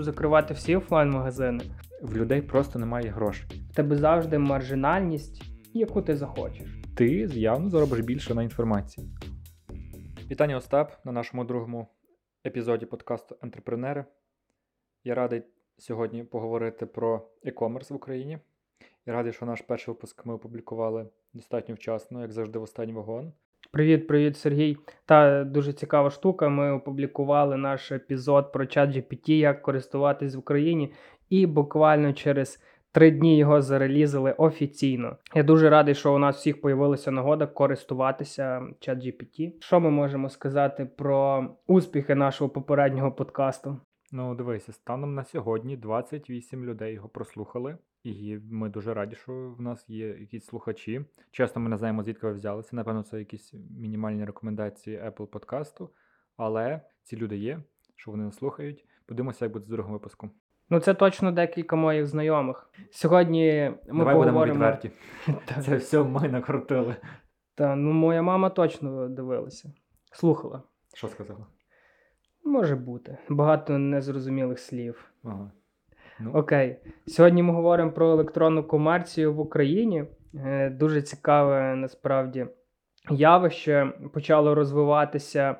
щоб закривати всі офлайн-магазини. В людей просто немає грошей. В тебе завжди маржинальність, яку ти захочеш. Ти явно заробиш більше на інформації. Вітання Остап на нашому другому епізоді подкасту Ентрепренери. Я радий сьогодні поговорити про e-commerce в Україні. Я радий, що наш перший випуск ми опублікували достатньо вчасно, як завжди, в останній вагон. Привіт, привіт, Сергій. Та дуже цікава штука. Ми опублікували наш епізод про чат GPT, як користуватись в Україні, і буквально через три дні його зарелізили офіційно. Я дуже радий, що у нас всіх появилася нагода користуватися чат GPT. Що ми можемо сказати про успіхи нашого попереднього подкасту? Ну, дивися, станом на сьогодні 28 людей його прослухали, і ми дуже раді, що в нас є якісь слухачі. Чесно, ми не знаємо, звідки ви взялися. Напевно, це якісь мінімальні рекомендації Apple подкасту, але ці люди є, що вони нас слухають. Подивимося, як буде з другим випуском. Ну, це точно декілька моїх знайомих. Сьогодні ми Давай поговоримо... будемо відверті. Це все ми накрутили. та, ну моя мама точно дивилася, слухала. Що сказала? Може бути. Багато незрозумілих слів. Ага. Ну, Окей. Сьогодні ми говоримо про електронну комерцію в Україні. Е, Дуже цікаве насправді явище почало розвиватися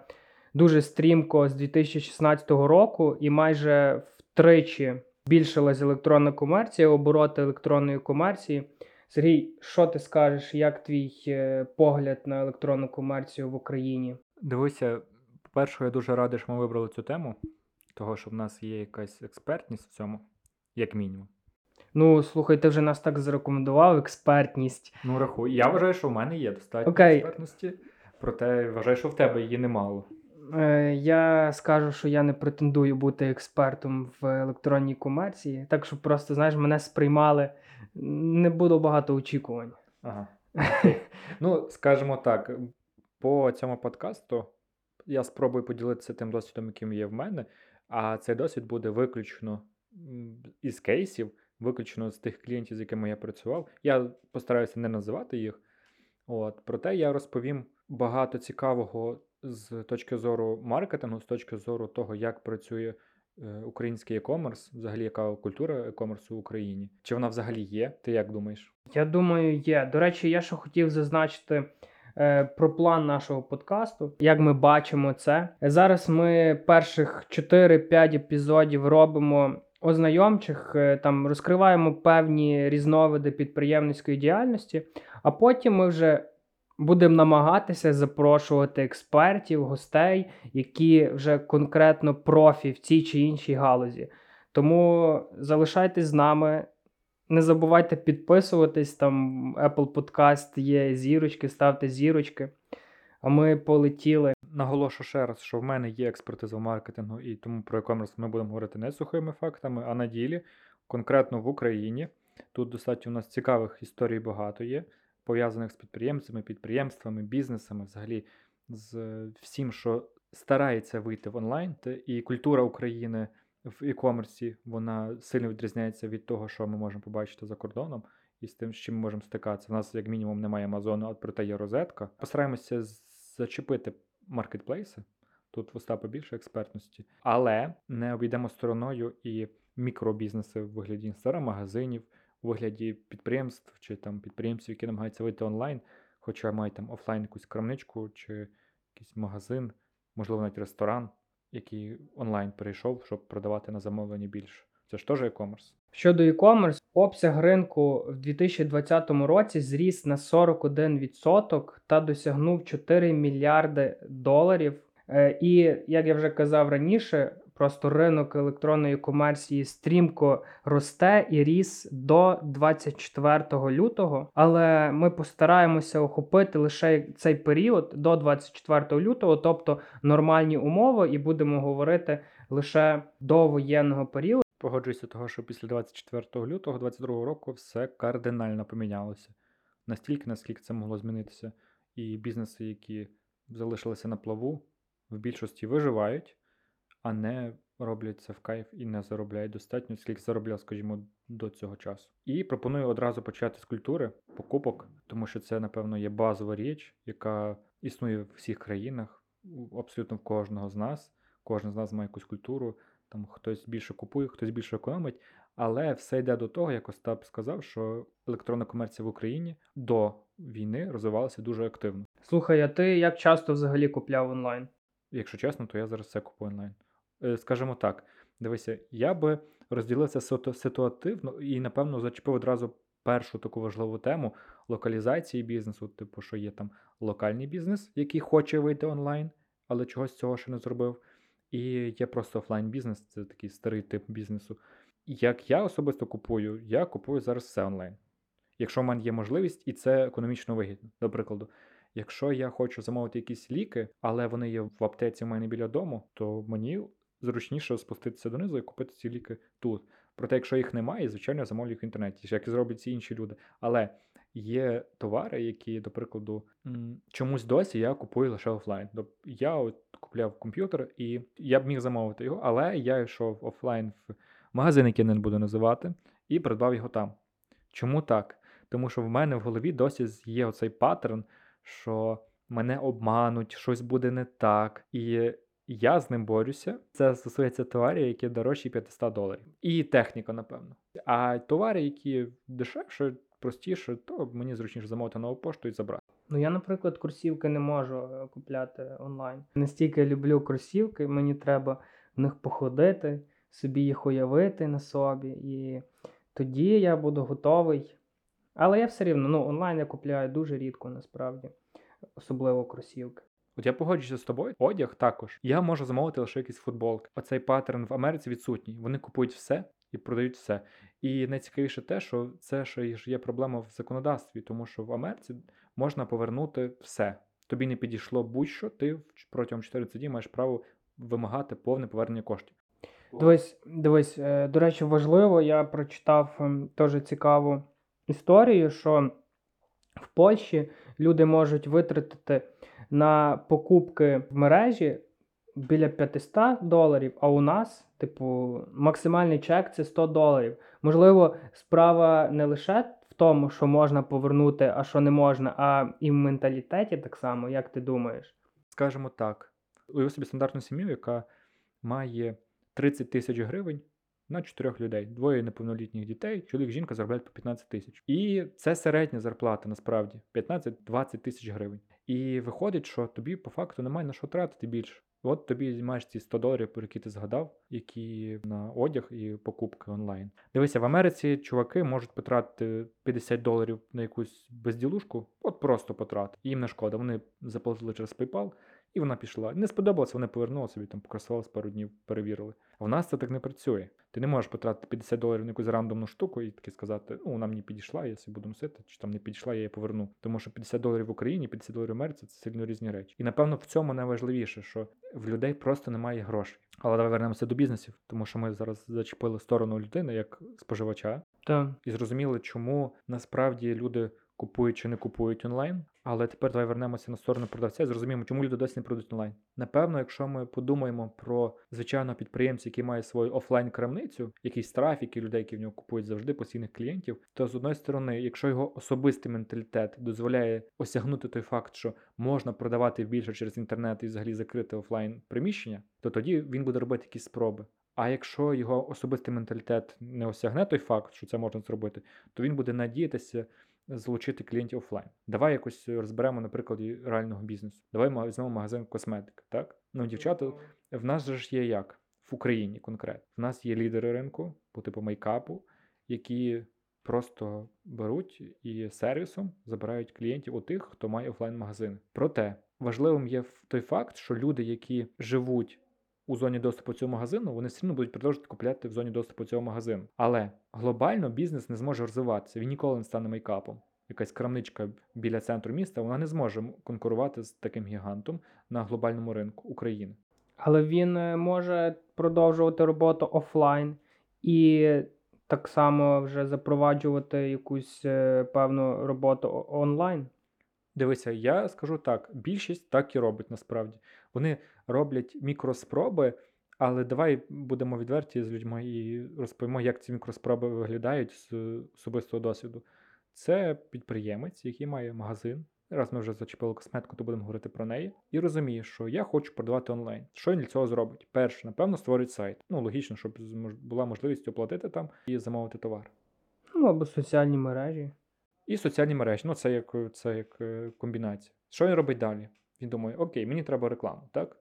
дуже стрімко з 2016 року, і майже втричі збільшилась електронна комерція, обороти електронної комерції. Сергій, що ти скажеш, як твій е, погляд на електронну комерцію в Україні? Дивися, по-перше, я дуже радий, що ми вибрали цю тему, того, що в нас є якась експертність в цьому, як мінімум. Ну, слухай, ти вже нас так зарекомендував, експертність. Ну, рахуй. Я вважаю, що в мене є достатньо Окей. експертності, проте вважаю, що в тебе її немало. Е, Я скажу, що я не претендую бути експертом в електронній комерції, так що просто, знаєш, мене сприймали. Не було багато очікувань. Ага. Ну, скажімо так, по цьому подкасту я спробую поділитися тим досвідом, яким є в мене, а цей досвід буде виключно із кейсів, виключно з тих клієнтів, з якими я працював. Я постараюся не називати їх. От, проте я розповім багато цікавого з точки зору маркетингу, з точки зору того, як працює е, український e-commerce, взагалі яка культура e-commerce в Україні. Чи вона взагалі є? Ти як думаєш? Я думаю, є. До речі, я ще хотів зазначити е, про план нашого подкасту, як ми бачимо це. Зараз ми перших 4-5 епізодів робимо ознайомчих, е, там розкриваємо певні різновиди підприємницької діяльності, а потім ми вже будемо намагатися запрошувати експертів, гостей, які вже конкретно профі в цій чи іншій галузі. Тому залишайтесь з нами. Не забувайте підписуватись, там Apple Podcast є зірочки, ставте зірочки. А ми полетіли. Наголошу ще раз, що в мене є експертиза в маркетингу, і тому про e-commerce ми будемо говорити не сухими фактами, а на ділі, конкретно в Україні. Тут достатньо у нас цікавих історій багато є, пов'язаних з підприємцями, підприємствами, бізнесами, взагалі з е, всім, що старається вийти в онлайн. І культура України в e-commerce, вона сильно відрізняється від того, що ми можемо побачити за кордоном. І з тим, з чим ми можемо стикатися. У нас, як мінімум, немає Амазону, а проте є розетка. Постараємося зачепити маркетплейси. Тут в Остапа більше експертності, але не обійдемо стороною і мікробізнеси в вигляді інстаграм-магазинів, у вигляді підприємств чи там підприємців, які намагаються вийти онлайн, хоча мають там офлайн якусь крамничку чи якийсь магазин, можливо, навіть ресторан, який онлайн перейшов, щоб продавати на замовлення більше. Це ж теж e-commerce. Щодо e-commerce, обсяг ринку в 2020 році зріс на 41% та досягнув 4 мільярди доларів. Е, І як я вже казав раніше, просто ринок електронної комерції стрімко росте і ріс до 24 лютого. Але ми постараємося охопити лише цей період до 24 лютого, тобто нормальні умови, і будемо говорити лише до воєнного періоду. Погоджуюся того, що після 24 лютого 2022 року все кардинально помінялося. Настільки, наскільки це могло змінитися. І бізнеси, які залишилися на плаву, в більшості виживають, а не роблять це в кайф і не заробляють достатньо, скільки заробляв, скажімо, до цього часу. І пропоную одразу почати з культури, покупок, тому що це, напевно, є базова річ, яка існує в всіх країнах, абсолютно в кожного з нас. Кожен з нас має якусь культуру там хтось більше купує, хтось більше економить. Але все йде до того, як Остап сказав, що електронна комерція в Україні до війни розвивалася дуже активно. Слухай, а ти як часто взагалі купляв онлайн? Якщо чесно, то я зараз все купую онлайн. Е, Скажімо так, дивися, я би розділив це ситу- ситуативно і, напевно, зачепив одразу першу таку важливу тему локалізації бізнесу, типу, що є там локальний бізнес, який хоче вийти онлайн, але чогось цього ще не зробив. І є просто офлайн бізнес, це такий старий тип бізнесу. Як я особисто купую, я купую зараз все онлайн. Якщо в мене є можливість, і це економічно вигідно. До прикладу, якщо я хочу замовити якісь ліки, але вони є в аптеці в мене біля дому, то мені зручніше спуститися донизу і купити ці ліки тут. Проте, якщо їх немає, звичайно, я замовлю їх в інтернеті, як і зроблять ці інші люди. Але є товари, які, до прикладу, чомусь досі я купую лише офлайн. Я от купляв комп'ютер, і я б міг замовити його, але я йшов офлайн в магазин, який не буду називати, і придбав його там. Чому так? Тому що в мене в голові досі є оцей паттерн, що мене обмануть, щось буде не так. І я з ним борюся. Це стосується товарів, які дорожчі 500 доларів. І техніка, напевно. А товари, які дешевше, простіше, то мені зручніше замовити нову пошту і забрати. Ну я, наприклад, кросівки не можу е, купляти онлайн. Настільки люблю кросівки, мені треба в них походити, собі їх уявити на собі, і тоді я буду готовий. Але я все рівно ну, онлайн я купляю дуже рідко насправді, особливо кросівки. От я погоджуюся з тобою, одяг також. Я можу замовити лише якісь футболки. Оцей паттерн в Америці відсутній. Вони купують все і продають все. І найцікавіше те, що це ще ж є проблема в законодавстві, тому що в Америці можна повернути все. Тобі не підійшло будь-що, ти протягом 14 днів маєш право вимагати повне повернення коштів. Дивись, дивись, е, до речі, важливо, я прочитав ем, теж цікаву історію, що в Польщі люди можуть витратити на покупки в мережі біля 500 доларів, а у нас, типу, максимальний чек це 100 доларів. Можливо, справа не лише в тому, що можна повернути, а що не можна, а і в менталітеті так само, як ти думаєш? Скажімо так, уяви собі стандартну сім'ю, яка має 30 тисяч гривень на чотирьох людей, двоє неповнолітніх дітей, чоловік, жінка заробляють по 15 тисяч. І це середня зарплата насправді 15-20 тисяч гривень. І виходить, що тобі по факту немає на що тратити більше. От тобі маєш ці 100 доларів, про які ти згадав, які на одяг і покупки онлайн. Дивися, в Америці чуваки можуть потратити 50 доларів на якусь безділушку, от просто потрати. Їм не шкода. Вони заплатили через PayPal, і вона пішла. Не сподобалося, вони повернули собі, там покрасувалися пару днів, перевірили. А в нас це так не працює. Ти не можеш потратити 50 доларів на якусь рандомну штуку і таки сказати, ну вона мені підійшла, я собі буду носити, чи там не підійшла, я її поверну. Тому що 50 доларів в Україні, 50 доларів в Америці це сильно різні речі. І напевно в цьому найважливіше, що в людей просто немає грошей. Але давай вернемося до бізнесів, тому що ми зараз зачепили сторону людини як споживача, Так. і зрозуміли, чому насправді люди купують чи не купують онлайн. Але тепер давай вернемося на сторону продавця і зрозуміємо, чому люди досі не продають онлайн. Напевно, якщо ми подумаємо про звичайного підприємця, який має свою офлайн крамницю, якийсь трафік і людей, які в нього купують завжди постійних клієнтів, то з одної сторони, якщо його особистий менталітет дозволяє осягнути той факт, що можна продавати більше через інтернет і взагалі закрити офлайн приміщення, то тоді він буде робити якісь спроби. А якщо його особистий менталітет не осягне той факт, що це можна зробити, то він буде надіятися залучити клієнтів офлайн. Давай якось розберемо на прикладі реального бізнесу. Давай візьмемо магазин косметики. Так ну дівчата, в нас же ж є як в Україні конкретно. В нас є лідери ринку по типу мейкапу, які просто беруть і сервісом забирають клієнтів у тих, хто має офлайн магазини. Проте важливим є той факт, що люди, які живуть у зоні доступу цього магазину, вони все одно будуть продовжувати купляти в зоні доступу цього магазину. Але глобально бізнес не зможе розвиватися. Він ніколи не стане мейкапом. Якась крамничка біля центру міста, вона не зможе конкурувати з таким гігантом на глобальному ринку України. Але він е, може продовжувати роботу офлайн і так само вже запроваджувати якусь е, певну роботу онлайн. Дивися, я скажу так: більшість так і робить насправді. Вони роблять мікроспроби, але давай будемо відверті з людьми і розповімо, як ці мікроспроби виглядають з особистого досвіду. Це підприємець, який має магазин раз ми вже зачепили косметику, то будемо говорити про неї. І розуміє, що я хочу продавати онлайн. Що він для цього зробить? Перше, напевно, створить сайт. Ну, логічно, щоб була можливість оплатити там і замовити товар. Ну або соціальні мережі. І соціальні мережі. Ну, це як, це як е, комбінація. Що він робить далі? Він думає, окей, мені треба рекламу, так?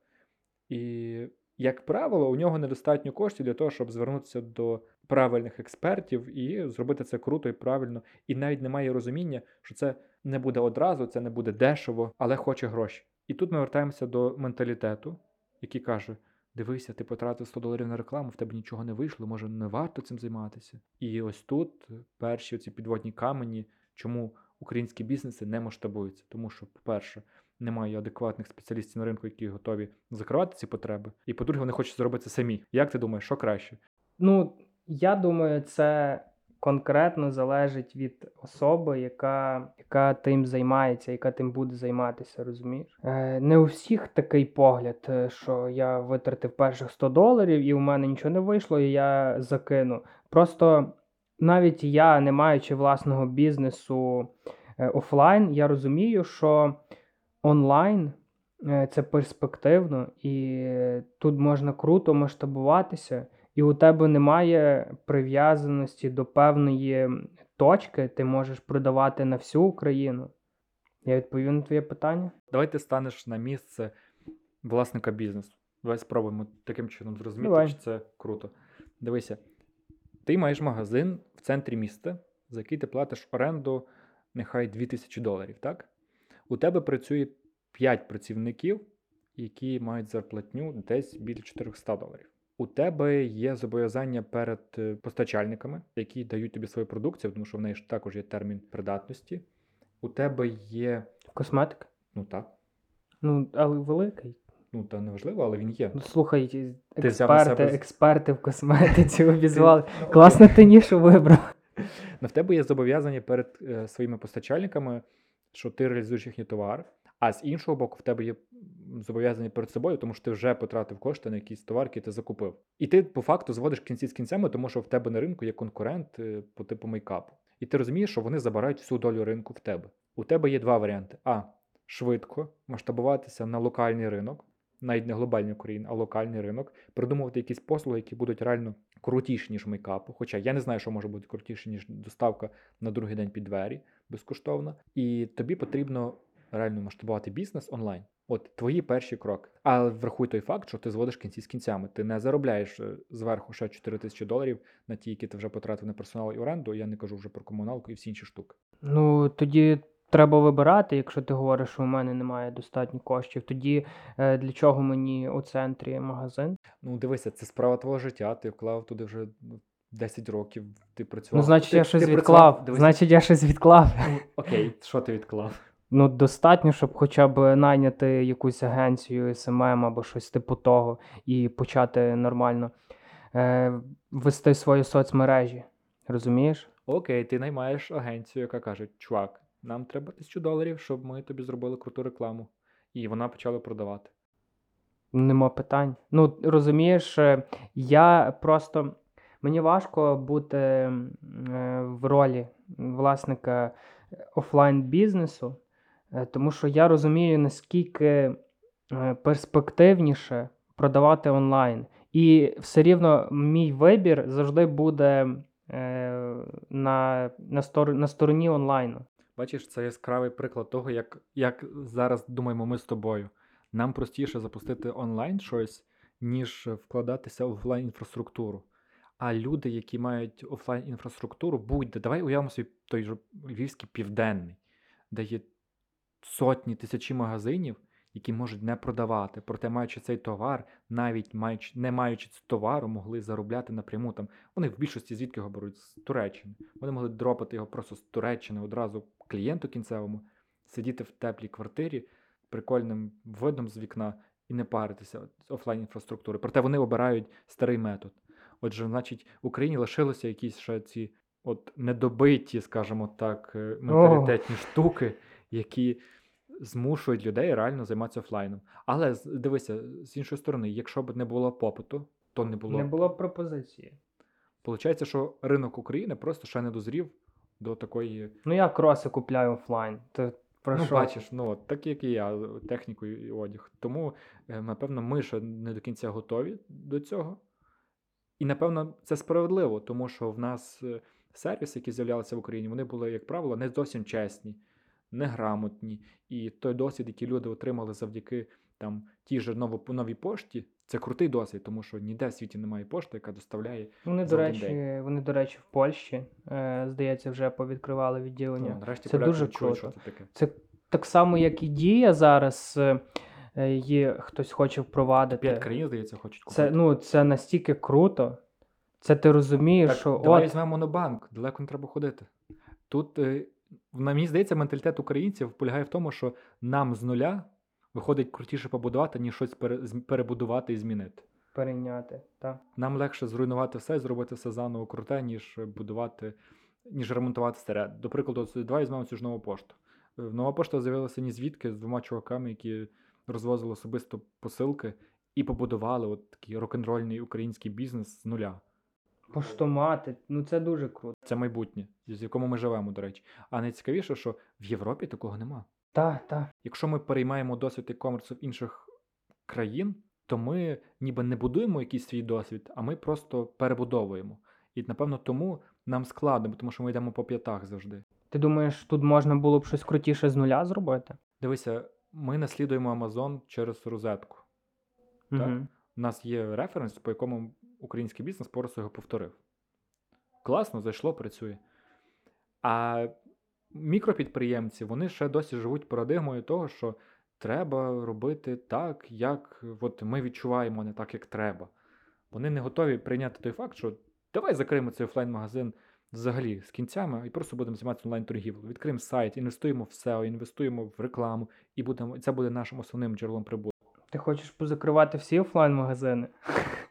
І, як правило, у нього недостатньо коштів для того, щоб звернутися до правильних експертів і зробити це круто і правильно. І навіть немає розуміння, що це не буде одразу, це не буде дешево, але хоче гроші. І тут ми вертаємося до менталітету, який каже: Дивися, ти потратив 100 доларів на рекламу, в тебе нічого не вийшло, може не варто цим займатися. І ось тут перші ці підводні камені, чому українські бізнеси не масштабуються. Тому що, по-перше, немає адекватних спеціалістів на ринку, які готові закривати ці потреби. І по-друге, вони хочуть зробити це самі. Як ти думаєш, що краще? Ну, я думаю, це конкретно залежить від особи, яка, яка тим займається, яка тим буде займатися, розумієш? Е, не у всіх такий погляд, е, що я витратив перших 100 доларів і у мене нічого не вийшло, і я закину. Просто навіть я, не маючи власного бізнесу е, офлайн, я розумію, що онлайн е, це перспективно, і тут можна круто масштабуватися і у тебе немає прив'язаності до певної точки, ти можеш продавати на всю Україну. Я відповів на твоє питання. Давай ти станеш на місце власника бізнесу. Давай спробуємо таким чином зрозуміти, Давай. чи це круто. Дивися, ти маєш магазин в центрі міста, за який ти платиш оренду нехай 2000 доларів, так? У тебе працює 5 працівників, які мають зарплатню десь біля 400 доларів. У тебе є зобов'язання перед е, постачальниками, які дають тобі свою продукцію, тому що в неї ж також є термін придатності. У тебе є, Косметика? ну так, Ну, але великий. ну та неважливо, але він є. Ну, слухай, експерти, себе експерти в косметиці обізвали. Класно ти нішу вибрав. Ну, в тебе є зобов'язання перед е, своїми постачальниками, що ти реалізуєш їхній товар, а з іншого боку, в тебе є зобов'язання перед собою, тому що ти вже потратив кошти на якийсь товар, який ти закупив. І ти по факту зводиш кінці з кінцями, тому що в тебе на ринку є конкурент е, по типу мейкапу. І ти розумієш, що вони забирають всю долю ринку в тебе. У тебе є два варіанти: а швидко масштабуватися на локальний ринок, навіть не глобальний Україн, а локальний ринок, придумувати якісь послуги, які будуть реально крутіші, ніж мейкапу. Хоча я не знаю, що може бути крутіше, ніж доставка на другий день під двері безкоштовно. І тобі потрібно реально масштабувати бізнес онлайн. От твої перші кроки. Але врахуй той факт, що ти зводиш кінці з кінцями. Ти не заробляєш е, зверху ще 4 тисячі доларів на ті, які ти вже потратив на персонал і оренду. Я не кажу вже про комуналку і всі інші штуки. Ну, тоді треба вибирати, якщо ти говориш, що у мене немає достатньо коштів. Тоді е, для чого мені у центрі магазин? Ну, дивися, це справа твого життя. Ти вклав туди вже ну, 10 років. Ти працював. Ну, значить, ти, я щось ти відклав. працював- Значить, я щось відклав. ну, окей, що ти відклав? Ну, достатньо, щоб хоча б найняти якусь агенцію СММ або щось типу того, і почати нормально е, вести свої соцмережі. Розумієш? Окей, ти наймаєш агенцію, яка каже: чувак, нам треба тисячу доларів, щоб ми тобі зробили круту рекламу. І вона почала продавати. Нема питань. Ну, розумієш, е, я просто мені важко бути е, в ролі власника офлайн бізнесу, е, тому що я розумію, наскільки е, перспективніше продавати онлайн. І все рівно мій вибір завжди буде е, на, на, стор- на стороні онлайну. Бачиш, це яскравий приклад того, як, як зараз думаємо ми з тобою. Нам простіше запустити онлайн щось, ніж вкладатися в офлайн інфраструктуру. А люди, які мають офлайн інфраструктуру, будь-де, давай уявимо собі той же львівський південний, де є сотні тисячі магазинів, які можуть не продавати. Проте, маючи цей товар, навіть маючи, не маючи цього товару, могли заробляти напряму. Там вони в більшості звідки його беруть з Туреччини. Вони могли дропати його просто з Туреччини одразу клієнту кінцевому, сидіти в теплій квартирі прикольним видом з вікна і не паритися з офлайн інфраструктури. Проте вони обирають старий метод. Отже, значить, в Україні лишилося якісь ще ці от недобиті, скажімо так, е, менталітетні штуки, які змушують людей реально займатися офлайном. Але дивися, з іншої сторони, якщо б не було попиту, то не було. Не було пропозиції. Получається, що ринок України просто ще не дозрів до такої. Ну, я кроси купляю офлайн. Ти Про ну, що? бачиш, ну от, так як і я, техніку і одяг. Тому, е, напевно, ми ще не до кінця готові до цього. І, напевно, це справедливо, тому що в нас е, сервіси, які з'являлися в Україні, вони були, як правило, не зовсім чесні, неграмотні. І той досвід, який люди отримали завдяки там, тій же ново- новій пошті, це крутий досвід, тому що ніде в світі немає пошти, яка доставляє. Вони, до за один речі, вони, до речі, в Польщі, е, здається, вже повідкривали відділення. Ну, нарешті Це дуже відчують, круто. що це таке. Це так само, як і дія зараз. е, е, Її хтось хоче впровадити. П'ять країн, здається, хочуть купити. Це, ну, це настільки круто. Це ти розумієш, Так, що давай от візьмемо монобанк, далеко не треба ходити. Тут, е, на мені здається, менталітет українців полягає в тому, що нам з нуля виходить крутіше побудувати, ніж щось пере- перебудувати і змінити. перейняти. Та. Нам легше зруйнувати все і зробити все заново круте, ніж будувати, ніж ремонтувати старе. До прикладу, давай візьмемо цю ж нову пошту. Е, Нова пошта з'явилася ні звідки з двома чуваками, які розвозили особисто посилки і побудували от такий рок-н-рольний український бізнес з нуля. Поштомати, ну це дуже круто. Це майбутнє, з якому ми живемо, до речі. А найцікавіше, що в Європі такого нема. Та, та. Якщо ми переймаємо досвід e-commerce в інших країн, то ми ніби не будуємо якийсь свій досвід, а ми просто перебудовуємо. І напевно тому нам складно, тому що ми йдемо по п'ятах завжди. Ти думаєш, тут можна було б щось крутіше з нуля зробити? Дивися, ми наслідуємо Amazon через розетку. Так. Угу. У нас є референс, по якому український бізнес просто його повторив. Класно, зайшло, працює. А мікропідприємці вони ще досі живуть парадигмою того, що треба робити так, як от ми відчуваємо, не так, як треба. Вони не готові прийняти той факт, що давай закриємо цей офлайн-магазин взагалі з кінцями і просто будемо займатися онлайн-торгівлею. Відкриємо сайт, інвестуємо в SEO, інвестуємо в рекламу, і будемо, і це буде нашим основним джерелом прибутку. Ти хочеш позакривати всі офлайн-магазини?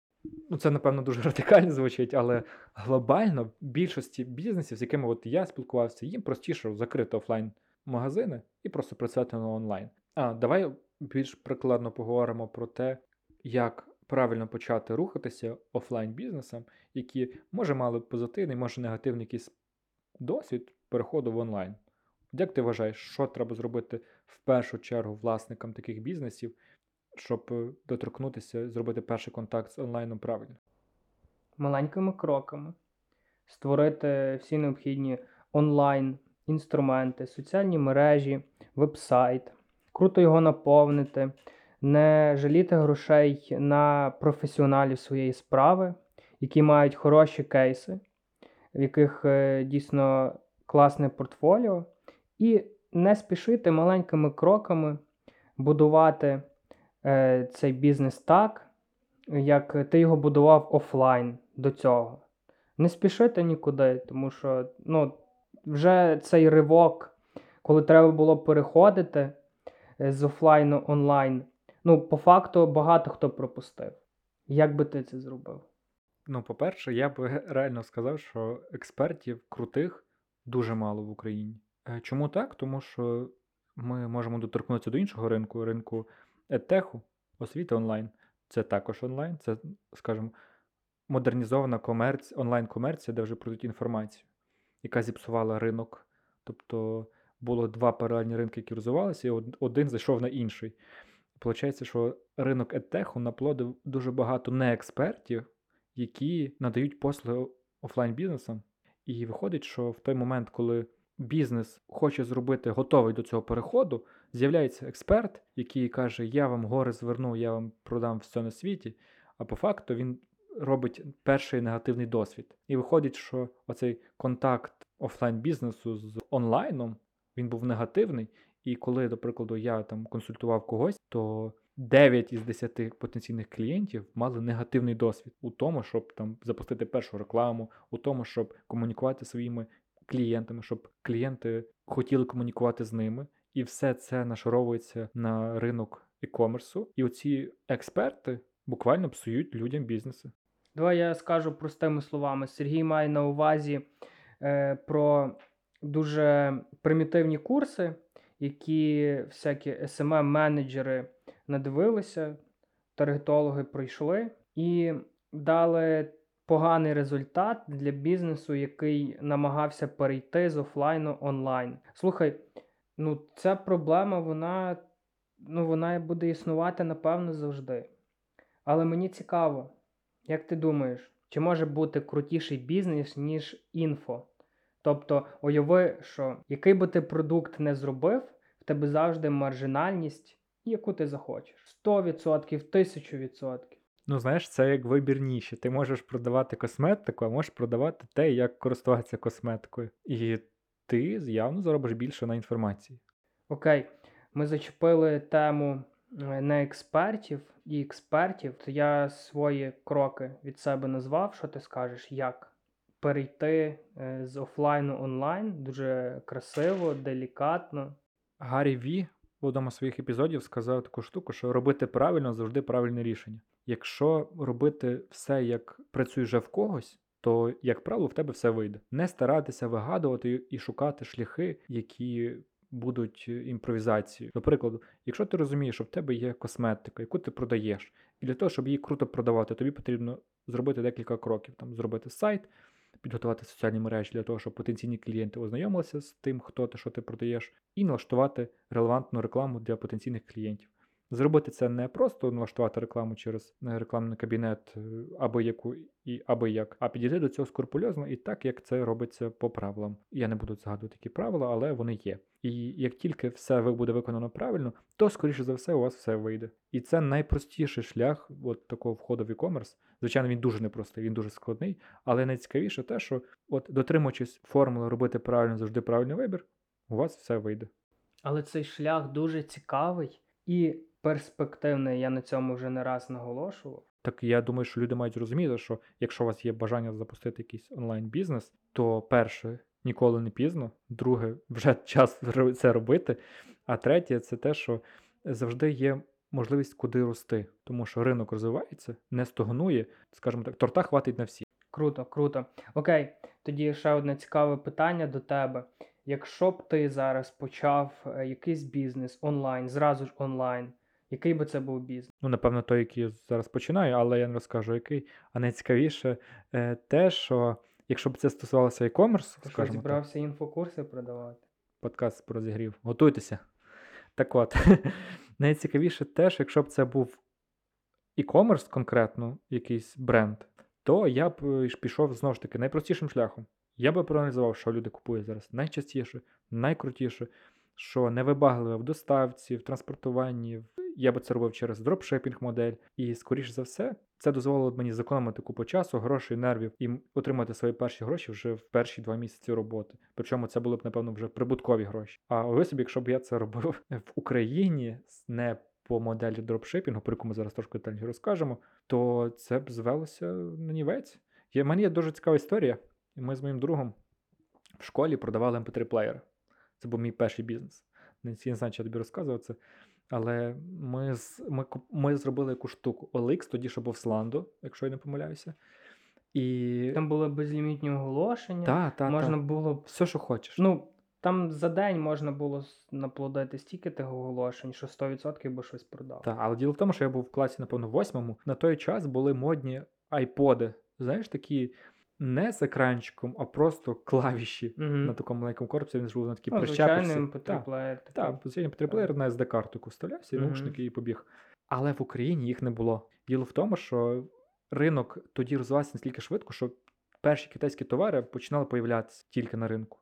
Ну, це, напевно, дуже радикально звучить, але глобально більшості бізнесів, з якими от я спілкувався, їм простіше закрити офлайн-магазини і просто працювати на онлайн. А давай більш прикладно поговоримо про те, як правильно почати рухатися офлайн-бізнесом, які може мали позитивний, може негативний якийсь досвід переходу в онлайн. Як ти вважаєш, що треба зробити в першу чергу власникам таких бізнесів, щоб е, доторкнутися, зробити перший контакт з онлайном правильно? Маленькими кроками. Створити всі необхідні онлайн інструменти, соціальні мережі, веб-сайт. Круто його наповнити, не жаліти грошей на професіоналів своєї справи, які мають хороші кейси, в яких е, дійсно класне портфоліо, і не спішити маленькими кроками будувати цей бізнес так, як ти його будував офлайн до цього. Не спішити нікуди, тому що ну, вже цей ривок, коли треба було переходити е, з офлайну онлайн, ну, по факту багато хто пропустив. Як би ти це зробив? Ну, по-перше, я б реально сказав, що експертів крутих дуже мало в Україні. Е, Чому так? Тому що ми можемо доторкнутися до іншого ринку, ринку едтеху, освіти онлайн. Це також онлайн, це, скажімо, модернізована комерц... онлайн-комерція, де вже продають інформацію, яка зіпсувала ринок. Тобто було два паралельні ринки, які розвивалися, і один зайшов на інший. Получається, що ринок едтеху наплодив дуже багато неекспертів, які надають послуги офлайн-бізнесам. І виходить, що в той момент, коли бізнес хоче зробити готовий до цього переходу, з'являється експерт, який каже: Я вам гори зверну, я вам продам все на світі. А по факту він робить перший негативний досвід. І виходить, що оцей контакт офлайн-бізнесу з онлайном він був негативний. І коли, до прикладу, я там консультував когось, то 9 із 10 потенційних клієнтів мали негативний досвід у тому, щоб там запустити першу рекламу, у тому, щоб комунікувати своїми клієнтами, щоб клієнти хотіли комунікувати з ними, і все це нашаровується на ринок e-commerce. І оці експерти буквально псують людям бізнеси. Давай я скажу простими словами. Сергій має на увазі е, про дуже примітивні курси, які всякі smm менеджери надивилися, таргетологи пройшли і дали поганий результат для бізнесу, який намагався перейти з офлайну онлайн. Слухай, Ну, ця проблема, вона, ну, вона буде існувати, напевно, завжди. Але мені цікаво, як ти думаєш, чи може бути крутіший бізнес, ніж інфо? Тобто, уяви, що який би ти продукт не зробив, в тебе завжди маржинальність, яку ти захочеш. 100%, 1000%. Ну, знаєш, це як вибір ніші. Ти можеш продавати косметику, а можеш продавати те, як користуватися косметикою. І ти явно заробиш більше на інформації. Окей, ми зачепили тему е, не експертів і експертів. То я свої кроки від себе назвав. Що ти скажеш? Як перейти е, з офлайну онлайн дуже красиво, делікатно. Гаррі Ві в одному з своїх епізодів сказав таку штуку, що робити правильно завжди правильне рішення. Якщо робити все, як працює вже в когось, то, як правило, в тебе все вийде. Не старатися вигадувати і шукати шляхи, які будуть е, імпровізацією. До прикладу, якщо ти розумієш, що в тебе є косметика, яку ти продаєш, і для того, щоб її круто продавати, тобі потрібно зробити декілька кроків, там зробити сайт, підготувати соціальні мережі для того, щоб потенційні клієнти ознайомилися з тим, хто ти, що ти продаєш, і налаштувати релевантну рекламу для потенційних клієнтів. Зробити це не просто налаштувати рекламу через е, рекламний кабінет е, або яку і аби як, а підійти до цього скрупульозно і так, як це робиться по правилам. Я не буду згадувати які правила, але вони є. І як тільки все буде виконано правильно, то скоріше за все у вас все вийде. І це найпростіший шлях от такого входу в e-commerce. Звичайно, він дуже непростий, він дуже складний, але найцікавіше те, що от дотримуючись формули робити правильно, завжди правильний вибір, у вас все вийде. Але цей шлях дуже цікавий і перспективний. Я на цьому вже не раз наголошував. Так я думаю, що люди мають розуміти, що якщо у вас є бажання запустити якийсь онлайн-бізнес, то перше ніколи не пізно, друге, вже час це робити. А третє, це те, що завжди є можливість куди рости, тому що ринок розвивається, не стогнує, скажімо так, торта хватить на всі. Круто, круто. Окей, тоді ще одне цікаве питання до тебе. Якщо б ти зараз почав е, якийсь бізнес онлайн, зразу ж онлайн, який би це був бізнес? Ну, напевно, той, який я зараз починаю, але я не розкажу який. А найцікавіше е, те, що якщо б це стосувалося e-commerce, скажімо так, зібрався інфокурси продавати? подкаст про розігрів. Готуйтеся. Так от, найцікавіше те, що якщо б це був e-commerce конкретно, якийсь бренд, то я б е, пішов знову ж таки найпростішим шляхом. Я би проаналізував, що люди купують зараз найчастіше, найкрутіше, що невибагливе в доставці, в транспортуванні. в- Я би це робив через дропшипінг модель. І, скоріш за все, це дозволило б мені зекономити купу часу, грошей, нервів і отримати свої перші гроші вже в перші два місяці роботи. Причому це були б, напевно, вже прибуткові гроші. А ви собі, якщо б я це робив в Україні, не по моделі дропшипінгу, про яку ми зараз трошки детальніше розкажемо, то це б звелося на нівець. В мене є дуже цікава історія. Ми з моїм другом в школі продавали mp3-плеєри. Це був мій перший бізнес. Не знаю, чи я тобі розказував це. Але ми, з, ми, ми зробили яку штуку. OLX, тоді ще був Slando, якщо я не помиляюся. І. Там були безлімітні оголошення, та, та, можна та. було. Все, що хочеш. Ну, там за день можна було наплодити стільки тих оголошень, що 100% би щось продав. Так, але діло в тому, що я був в класі, напевно, восьмому. На той час були модні айподи. Знаєш, такі не з екранчиком, а просто клавіші Угу. на такому маленькому корпусі. Він був на такій Ну, прищепці. звичайний Так, mp3 плеєр. такий. Так, звичайно, потрібно на SD-карту вставлявся, і Мгм. наушники і побіг. Але в Україні їх не було. Діло в тому, що ринок тоді розвивався настільки швидко, що перші китайські товари починали появлятися тільки на ринку.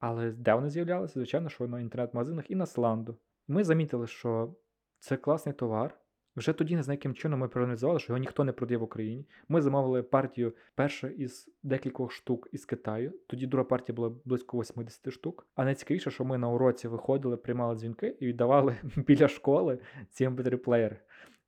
Але де вони з'являлися? Звичайно, що на інтернет-магазинах і на Сланду. Ми замітили, що це класний товар. Вже тоді не знаю, яким чином ми проаналізували, що його ніхто не продає в Україні. Ми замовили партію перша із декількох штук із Китаю. Тоді друга партія була близько 80 штук. А найцікавіше, що ми на уроці виходили, приймали дзвінки і віддавали біля школи ці mp3-плеєри.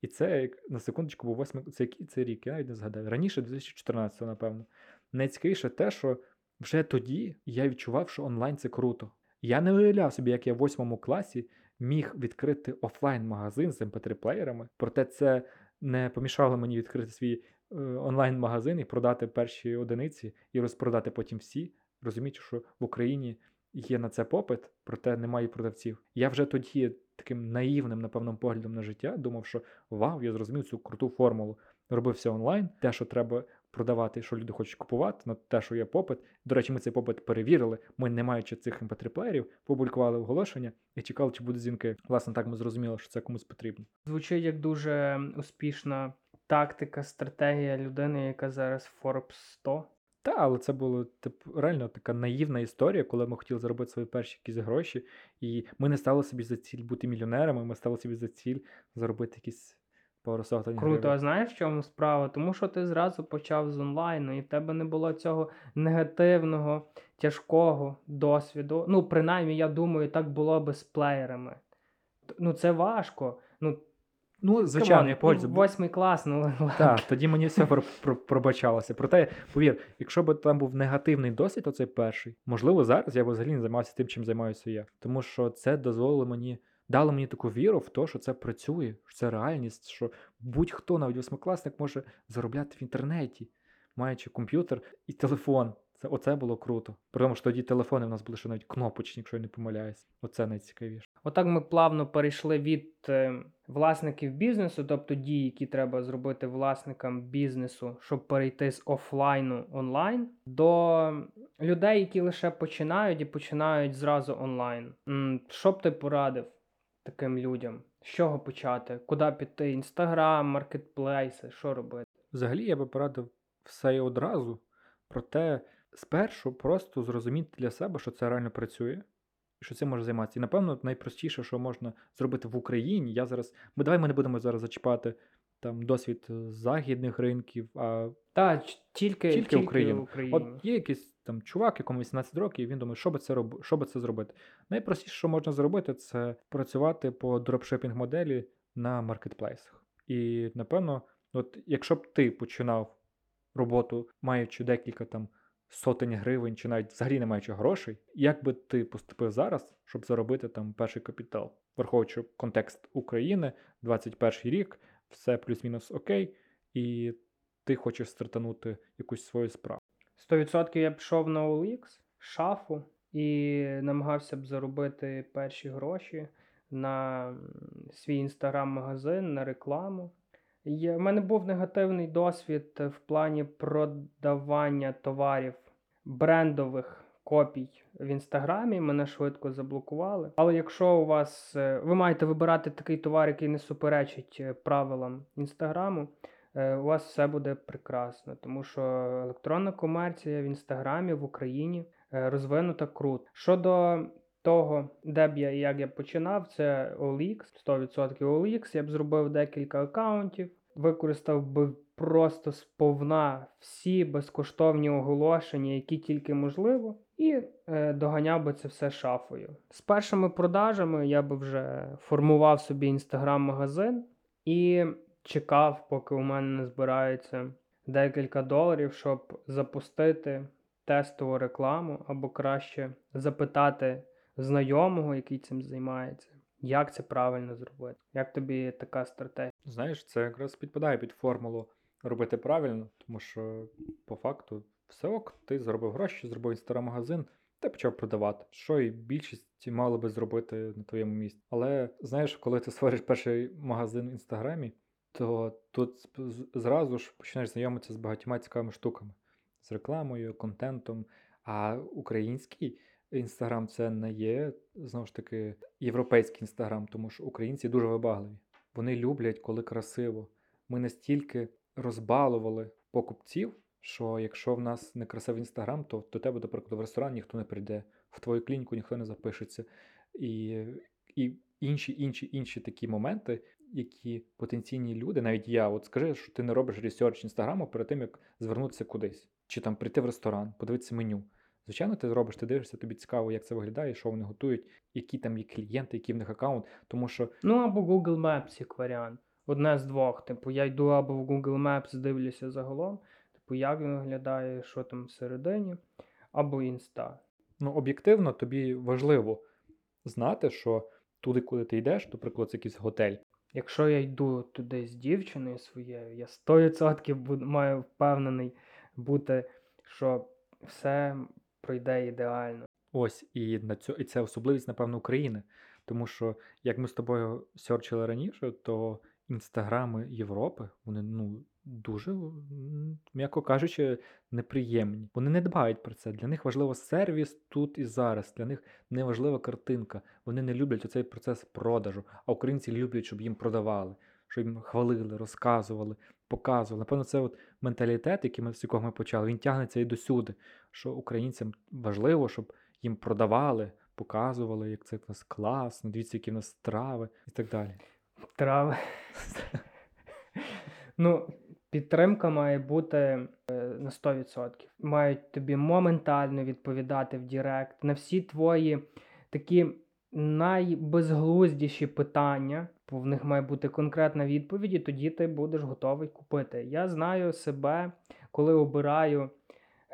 І це на секундочку був восьмий. Це який це рік? Я навіть не згадаю. Раніше 2014, напевно. Найцікавіше те, що вже тоді я відчував, що онлайн це круто. Я не уявляв собі, як я в восьмому класі міг відкрити офлайн-магазин з mp3-плеєрами, проте це не помішало мені відкрити свій е, онлайн-магазин і продати перші одиниці і розпродати потім всі, розуміючи, що в Україні є на це попит, проте немає продавців. Я вже тоді таким наївним, напевно, поглядом на життя думав, що вау, я зрозумів цю круту формулу. Робив все онлайн, те, що треба продавати, що люди хочуть купувати, на те, що є попит. До речі, ми цей попит перевірили. Ми, не маючи цих mp 3 плеєрів, публікували оголошення і чекали, чи будуть дзвінки. Власне, так ми зрозуміли, що це комусь потрібно. Звучить як дуже успішна тактика, стратегія людини, яка зараз Forbes 100. Та, але це була типу, реально така наївна історія, коли ми хотіли заробити свої перші якісь гроші, і ми не ставили собі за ціль бути мільйонерами, ми ставили собі за ціль заробити якісь пару сотень Круто, а знаєш в чому справа? Тому що ти зразу почав з онлайну, і в тебе не було цього негативного, тяжкого досвіду. Ну, принаймні, я думаю, так було би з плеєрами. Ну, це важко. Ну, Ну, звичайно, я погоджуюся. ну, Восьмий клас, ну Так, тоді мені все про, про, пробачалося. Проте, повір, якщо б там був негативний досвід, оцей перший, можливо, зараз я б взагалі не займався тим, чим займаюся я. Тому що це дозволило мені, дало мені таку віру в те, що це працює, що це реальність, що будь-хто, навіть восьмикласник, може заробляти в інтернеті, маючи комп'ютер і телефон. Це оце було круто. При тому, що тоді телефони в нас були ще навіть кнопочні, якщо я не помиляюсь. Оце найцікавіше. Отак ми плавно перейшли від е, власників бізнесу, тобто дій, які треба зробити власникам бізнесу, щоб перейти з офлайну онлайн, до людей, які лише починають і починають зразу онлайн. Що б ти порадив таким людям? З чого почати? Куди піти? Інстаграм, маркетплейси, що робити? Взагалі я би порадив все і одразу, проте спершу просто зрозуміти для себе, що це реально працює, і що цим може займатися. І напевно найпростіше, що можна зробити в Україні. Я зараз. Ми давай ми не будемо зараз зачіпати там досвід е, західних ринків, а Та тільки, Тільки тільки Україну. Україну. От є якийсь там чувак, якому 18 років, і він думає, що би це роб... що би це зробити. Найпростіше, що можна зробити, це працювати по дропшипінг моделі на маркетплейсах. І напевно, от якщо б ти починав роботу, маючи декілька там сотень гривень, чи навіть взагалі не маючи грошей, як би ти поступив зараз, щоб заробити там перший капітал, враховуючи контекст України, 21 рік, все плюс-мінус окей, і ти хочеш стартанути якусь свою справу. 100% я пішов на OLX, шафу і намагався б заробити перші гроші на свій інстаграм-магазин, на рекламу. В мене був негативний досвід в плані продавання товарів брендових копій в інстаграмі. Мене швидко заблокували. Але якщо у вас е, ви маєте вибирати такий товар, який не суперечить е, правилам інстаграму, е, у вас все буде прекрасно, тому що електронна комерція в інстаграмі в Україні розвинута круто. Щодо того, де б я і як я починав, це OLX, 100% OLX. Я б зробив декілька аккаунтів, використав би просто сповна всі безкоштовні оголошення, які тільки можливо, і е, доганяв би це все шафою. З першими продажами я би вже формував собі інстаграм-магазин і чекав, поки у мене не збирається декілька доларів, щоб запустити тестову рекламу, або краще запитати знайомого, який цим займається, як це правильно зробити. Як тобі така стратегія? Знаєш, це якраз підпадає під формулу робити правильно, тому що по факту все ок, ти заробив гроші, зробив інстаграм-магазин, та почав продавати, що і більшість мали би зробити на твоєму місці. Але знаєш, коли ти створиш перший магазин в інстаграмі, то тут зразу ж починаєш знайомитися з багатьма цікавими штуками, з рекламою, контентом. А український інстаграм це не є знову ж таки європейський інстаграм, тому що українці дуже вибагливі. Вони люблять, коли красиво. Ми настільки розбалували покупців, що якщо в нас не красивий інстаграм, то до тебе, до прикладу, в ресторан ніхто не прийде, в твою клініку ніхто не запишеться. І, і інші, інші, інші такі моменти, які потенційні люди, навіть я, от скажи, що ти не робиш research інстаграму перед тим, як звернутися кудись, чи там прийти в ресторан, подивитися меню. Звичайно, ти робиш, ти дивишся, тобі цікаво, як це виглядає, що вони готують, які там є клієнти, який в них аккаунт, тому що Ну або Google Maps як варіант. Одне з двох. Типу, я йду або в Google Maps, дивлюся загалом, типу, як він виглядає, що там всередині, або інста. ну, об'єктивно тобі важливо знати, що туди, куди ти йдеш, наприклад, це якийсь готель. Якщо я йду туди з дівчиною своєю, я 100% буду, маю впевнений бути, що все пройде ідеально. Ось і на цю, і це особливість, напевно, України. Тому що, як ми з тобою серчили раніше, то інстаграми Європи, вони ну дуже, м'яко кажучи, неприємні. Вони не дбають про це. Для них важливо сервіс тут і зараз. Для них не важлива картинка. Вони не люблять оцей процес продажу. А українці люблять, щоб їм продавали, щоб їм хвалили, розказували, показували. Напевно, це от менталітет, який ми з якого ми почали, він тягнеться і досюди. Що українцям важливо, щоб їм продавали, показували, як це в нас класно, дивіться, які в нас страви і так далі. Трави. Ну, підтримка має бути е, на 100%. Мають тобі моментально відповідати в Директ на всі твої такі найбезглуздіші питання. бо В них має бути конкретна відповідь, і тоді ти будеш готовий купити. Я знаю себе, коли обираю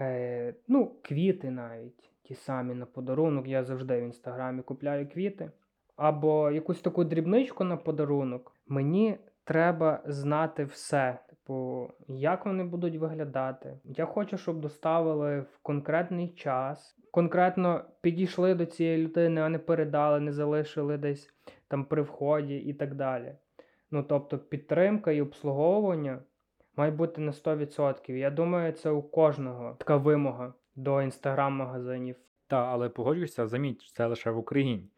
е, ну, квіти навіть ті самі на подарунок. Я завжди в інстаграмі купляю квіти. Або якусь таку дрібничку на подарунок. Мені треба знати все. Типу, як вони будуть виглядати. Я хочу, щоб доставили в конкретний час, конкретно підійшли до цієї людини, а не передали, не залишили десь там при вході і так далі. Ну, тобто, підтримка і обслуговування має бути на 100%. Я думаю, це у кожного така вимога до інстаграм-магазинів. Та, але погоджуюся, заміть, це лише в Україні.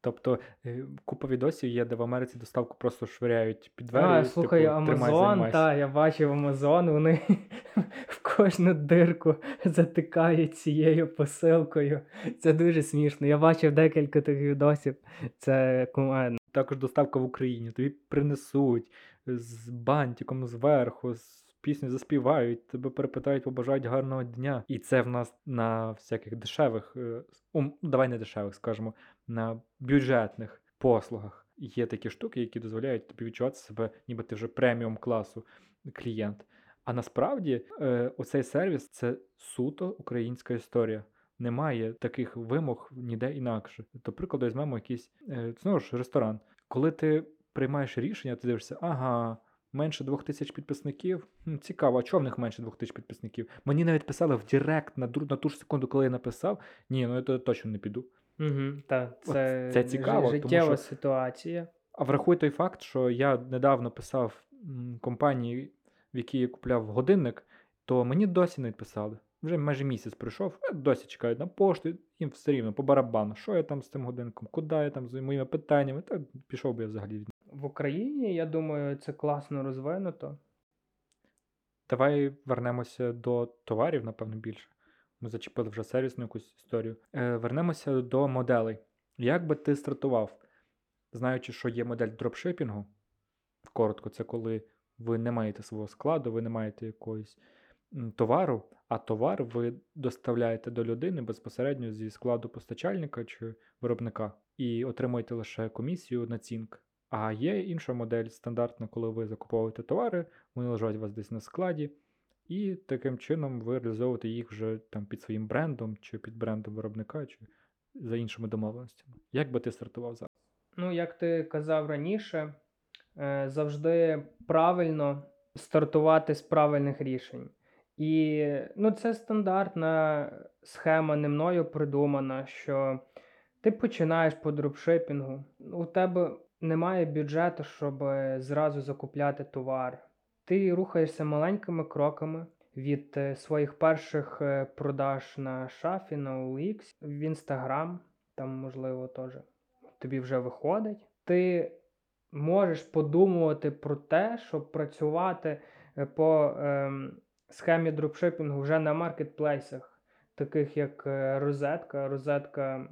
Тобто е, купа відосів є, де в Америці доставку просто швиряють під двері. А, слухай, типу, Амазон, займайся. та, я бачив Амазон, вони в кожну дирку затикають цією посилкою. Це дуже смішно. Я бачив декілька тих відосів. Це кумедно. Також доставка в Україні. Тобі принесуть з бантиком зверху, з пісню заспівають, тебе перепитають, побажають гарного дня. І це в нас на всяких дешевих, е, давай не дешевих, скажімо, на бюджетних послугах. Є такі штуки, які дозволяють тобі відчувати себе, ніби ти вже преміум класу клієнт. А насправді е, оцей сервіс це суто українська історія. Немає таких вимог ніде інакше. До прикладу, візьмемо якийсь е, знову ж ресторан. Коли ти приймаєш рішення, ти дивишся, ага, менше двох тисяч підписників. Хм, цікаво, а чого в них менше двох тисяч підписників? Мені навіть писали в Директ на, на ту ж секунду, коли я написав. Ні, ну я туди точно не піду. Угу, та, це, це цікаво, тому що- ситуація. А врахуй той факт, що я недавно писав компанії, в якій я купляв годинник, то мені досі не відписали. Вже майже місяць пройшов, досі чекають на пошту, їм все рівно по барабану. Що я там з тим годинником, куди я там з моїми питаннями, та пішов би я взагалі від В Україні, я думаю, це класно розвинуто. Давай вернемося до товарів, напевно, більше. Ми зачепили вже сервісну якусь історію. Е, вернемося до моделей. Як би ти стартував, знаючи, що є модель дропшипінгу? Коротко, це коли ви не маєте свого складу, ви не маєте якогось товару, а товар ви доставляєте до людини безпосередньо зі складу постачальника чи виробника і отримуєте лише комісію націнк. А є інша модель стандартна, коли ви закуповуєте товари, вони лежать у вас десь на складі, і таким чином ви реалізовуєте їх вже там під своїм брендом, чи під брендом виробника, чи за іншими домовленостями. Як би ти стартував зараз? Ну, як ти казав раніше, е, завжди правильно стартувати з правильних рішень. І ну, це стандартна схема, не мною придумана, що ти починаєш по дропшипінгу, у тебе немає бюджету, щоб зразу закупляти товар. Ти рухаєшся маленькими кроками від е, своїх перших е, продаж на шафі, на OLX, в Instagram, там можливо теж тобі вже виходить. Ти можеш подумувати про те, щоб працювати е, по ем, схемі дропшипінгу вже на маркетплейсах, таких як е, розетка. Розетка,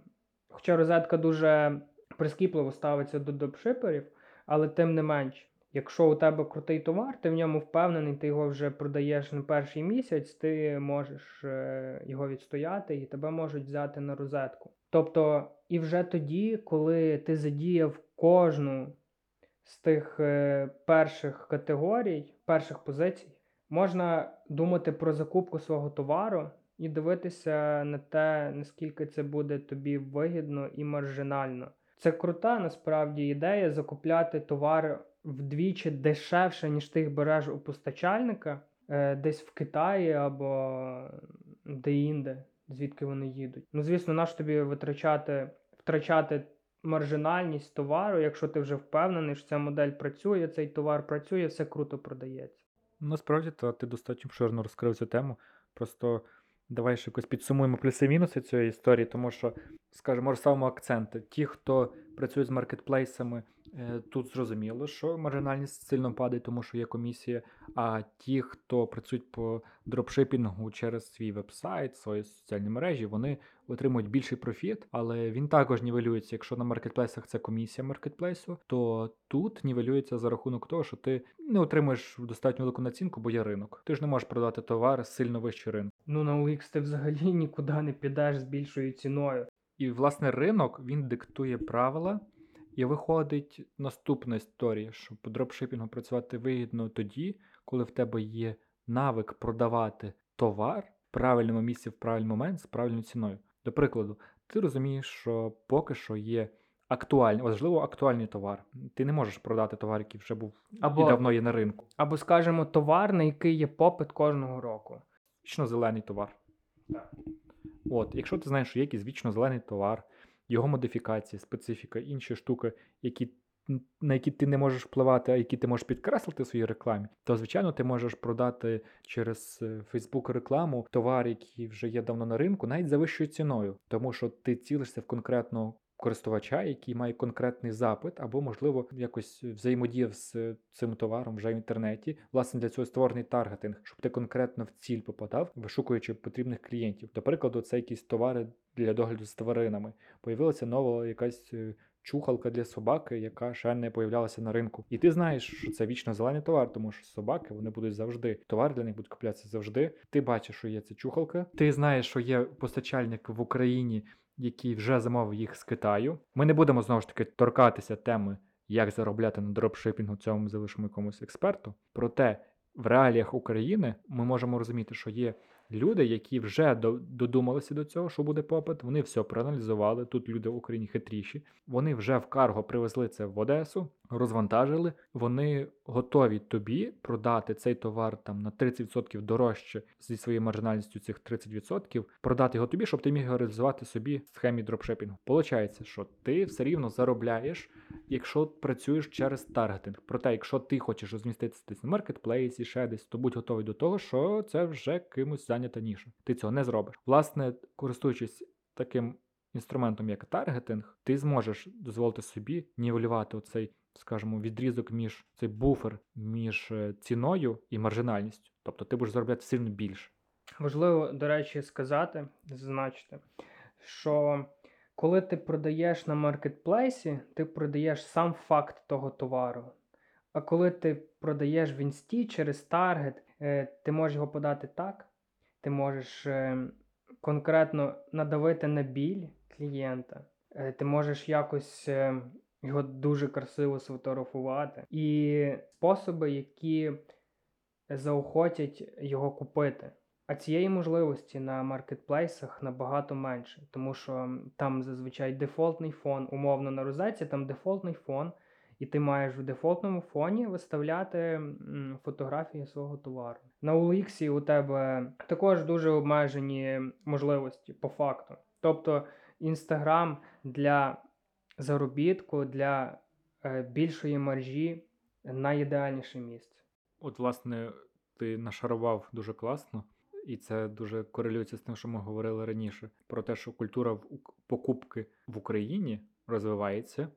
хоча розетка дуже прискіпливо ставиться до дропшиперів, але тим не менш. Якщо у тебе крутий товар, ти в ньому впевнений, ти його вже продаєш на перший місяць, ти можеш е, його відстояти і тебе можуть взяти на розетку. Тобто, і вже тоді, коли ти задіяв кожну з тих е, перших категорій, перших позицій, можна думати про закупку свого товару і дивитися на те, наскільки це буде тобі вигідно і маржинально. Це крута насправді ідея закупляти товар вдвічі дешевше, ніж ти їх береш у постачальника, е, десь в Китаї або де-інде, звідки вони їдуть. Ну, звісно, наш тобі витрачати, втрачати маржинальність товару, якщо ти вже впевнений, що ця модель працює, цей товар працює, все круто продається. Насправді, то ти достатньо обширно розкрив цю тему. Просто давай ще якось підсумуємо плюси-мінуси цієї історії, тому що, скажімо, розставимо акценти. Ті, хто працює з маркетплейсами, тут зрозуміло, що маржинальність сильно падає, тому що є комісія. А ті, хто працюють по дропшипінгу через свій веб-сайт, свої соціальні мережі, вони отримують більший профіт, але він також нівелюється. Якщо на маркетплейсах це комісія маркетплейсу, то тут нівелюється за рахунок того, що ти не отримуєш достатньо велику націнку, бо є ринок. Ти ж не можеш продати товар сильно вище ринку. Ну на OLX ти взагалі нікуди не підеш з більшою ціною. І власне ринок він диктує правила. І виходить наступна історія, що по дропшипінгу працювати вигідно тоді, коли в тебе є навик продавати товар в правильному місці в правильний момент з правильною ціною. До прикладу, ти розумієш, що поки що є актуальний, важливо актуальний товар. Ти не можеш продати товар, який вже був Або- і давно є на ринку. Або, скажімо, товар, на який є попит кожного року. Вічно-зелений товар. Так. От, якщо ти знаєш, що є якийсь вічно-зелений товар, його модифікації, специфіка, інші штуки, які, на які ти не можеш впливати, а які ти можеш підкреслити в своїй рекламі, то звичайно ти можеш продати через е, Facebook рекламу товар, який вже є давно на ринку, навіть за вищою ціною, тому що ти цілишся в конкретного користувача, який має конкретний запит, або, можливо, якось взаємодіяв з цим товаром вже в інтернеті. Власне, для цього створений таргетинг, щоб ти конкретно в ціль попадав, вишукуючи потрібних клієнтів. До прикладу, це якісь товари для догляду з тваринами. Появилася нова якась. е, Чухалка для собаки, яка ще не появлялася на ринку. І ти знаєш, що це вічно зелений товар, тому що собаки вони будуть завжди. Товар для них буде куплятися завжди. Ти бачиш, що є ця чухалка. Ти знаєш, що є постачальник в Україні, який вже замовив їх з Китаю. Ми не будемо знову ж таки торкатися теми, як заробляти на дропшипінгу, цьому залишимо якомусь експерту. Проте в реаліях України ми можемо розуміти, що є люди, які вже додумалися до цього, що буде попит. Вони все проаналізували. Тут люди в Україні хитріші. Вони вже в карго привезли це в Одесу, розвантажили. Вони готові тобі продати цей товар там на 30% дорожче зі своєю маржинальністю цих 30%, продати його тобі, щоб ти міг реалізувати собі схемі дропшипінгу. Получається, що ти все рівно заробляєш, якщо працюєш через таргетинг. Проте, якщо ти хочеш розміститися десь на маркетплейсі, ще десь, то будь готовий до того, що це вже кимось зайнята ніша. Ти цього не зробиш. Власне, користуючись таким інструментом, як таргетинг, ти зможеш дозволити собі нівелювати оцей, скажімо, відрізок між цей буфер між е, ціною і маржинальністю. Тобто ти будеш заробляти сильно більше. Важливо, до речі, сказати, зазначити, що коли ти продаєш на маркетплейсі, ти продаєш сам факт того товару. А коли ти продаєш в інсті через таргет, е, ти можеш його подати так, ти можеш е, конкретно надавити на біль клієнта, е, ти можеш якось е, його дуже красиво сфотографувати. І способи, які заохотять його купити. А цієї можливості на маркетплейсах набагато менше, тому що там зазвичай дефолтний фон, умовно на розетці, там дефолтний фон, і ти маєш в дефолтному фоні виставляти фотографії свого товару. На OLX у тебе також дуже обмежені можливості по факту. Тобто Інстаграм для заробітку, для е, більшої маржі найідеальніше місце. От, власне, ти нашарував дуже класно, і це дуже корелюється з тим, що ми говорили раніше, про те, що культура покупки в Україні розвивається,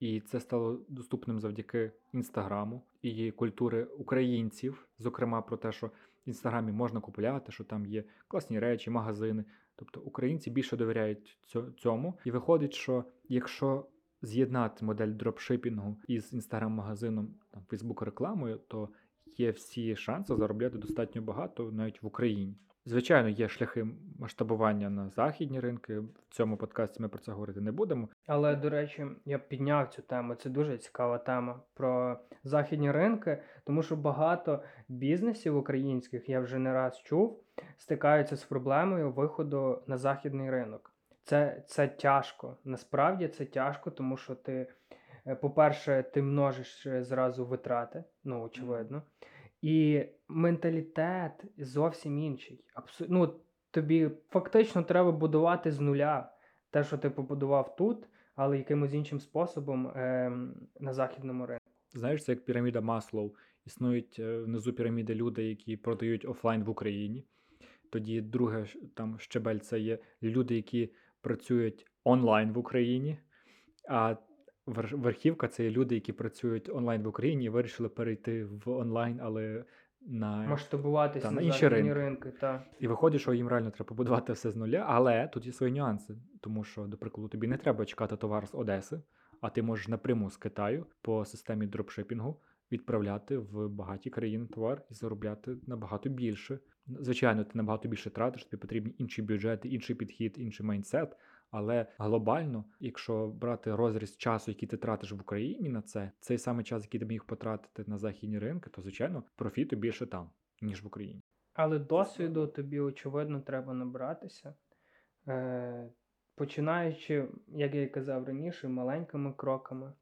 і це стало доступним завдяки інстаграму і культури українців, зокрема про те, що в інстаграмі можна купувати, що там є класні речі, магазини. Тобто українці більше довіряють цьо- цьому, і виходить, що якщо з'єднати модель дропшипінгу із інстаграм-магазином там Фейсбук рекламою, то є всі шанси заробляти достатньо багато навіть в Україні. Звичайно, є шляхи масштабування на західні ринки. В цьому подкасті ми про це говорити не будемо. Але, до речі, я підняв цю тему. Це дуже цікава тема про західні ринки, тому що багато бізнесів українських, я вже не раз чув, стикаються з проблемою виходу на західний ринок. Це, це тяжко. Насправді це тяжко, тому що ти, е, по-перше, ти множиш е, зразу витрати, ну, очевидно. І менталітет зовсім інший. Абсу... Ну, тобі фактично треба будувати з нуля те, що ти побудував тут, але якимось іншим способом ем, на західному ринку. Знаєш, це як піраміда Маслоу. Існують е, внизу піраміди люди, які продають офлайн в Україні. Тоді друге там щебель це є люди, які працюють онлайн в Україні. А вер- верхівка це є люди, які працюють онлайн в Україні і вирішили перейти в онлайн, але на Масштабуватися Та, на, на інші ринки. ринки. Та. І виходить, що їм реально треба побудувати все з нуля, але тут є свої нюанси. Тому що, до прикладу, тобі не треба чекати товар з Одеси, а ти можеш напряму з Китаю по системі дропшипінгу відправляти в багаті країни товар і заробляти набагато більше. Звичайно, ти набагато більше тратиш, тобі потрібні інші бюджети, інший підхід, інший майндсет. Але глобально, якщо брати розріз часу, який ти тратиш в Україні на це, цей самий час, який ти міг потратити на західні ринки, то звичайно профіту більше там, ніж в Україні. Але досвіду тобі, очевидно, треба набратися. Е, починаючи, як я і казав раніше, маленькими кроками.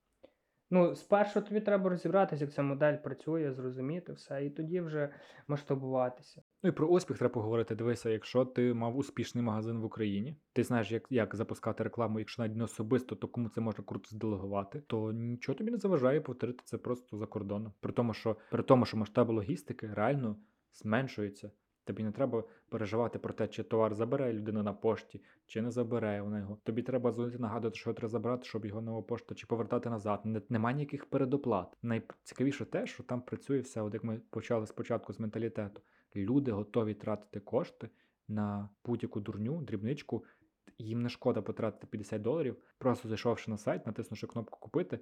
Ну, спершу тобі треба розібратися, як ця модель працює, зрозуміти все, і тоді вже масштабуватися. Ну і про успіх треба поговорити. Дивися, якщо ти мав успішний магазин в Україні, ти знаєш, як, як запускати рекламу, якщо навіть не особисто, то кому це можна круто зделегувати, то нічого тобі не заважає повторити це просто за кордоном. При тому, що при тому, що масштаби логістики реально зменшуються. Тобі не треба переживати про те, чи товар забере людина на пошті, чи не забере вона його. Тобі треба дзвонити, нагадувати, що треба забрати, щоб його нова пошта чи повертати назад. Не, немає ніяких передоплат. Найцікавіше те, що там працює все, от як ми почали спочатку з менталітету. Люди готові тратити кошти на будь-яку дурню, дрібничку. Їм не шкода потратити 50 доларів, просто зайшовши на сайт, натиснувши кнопку купити,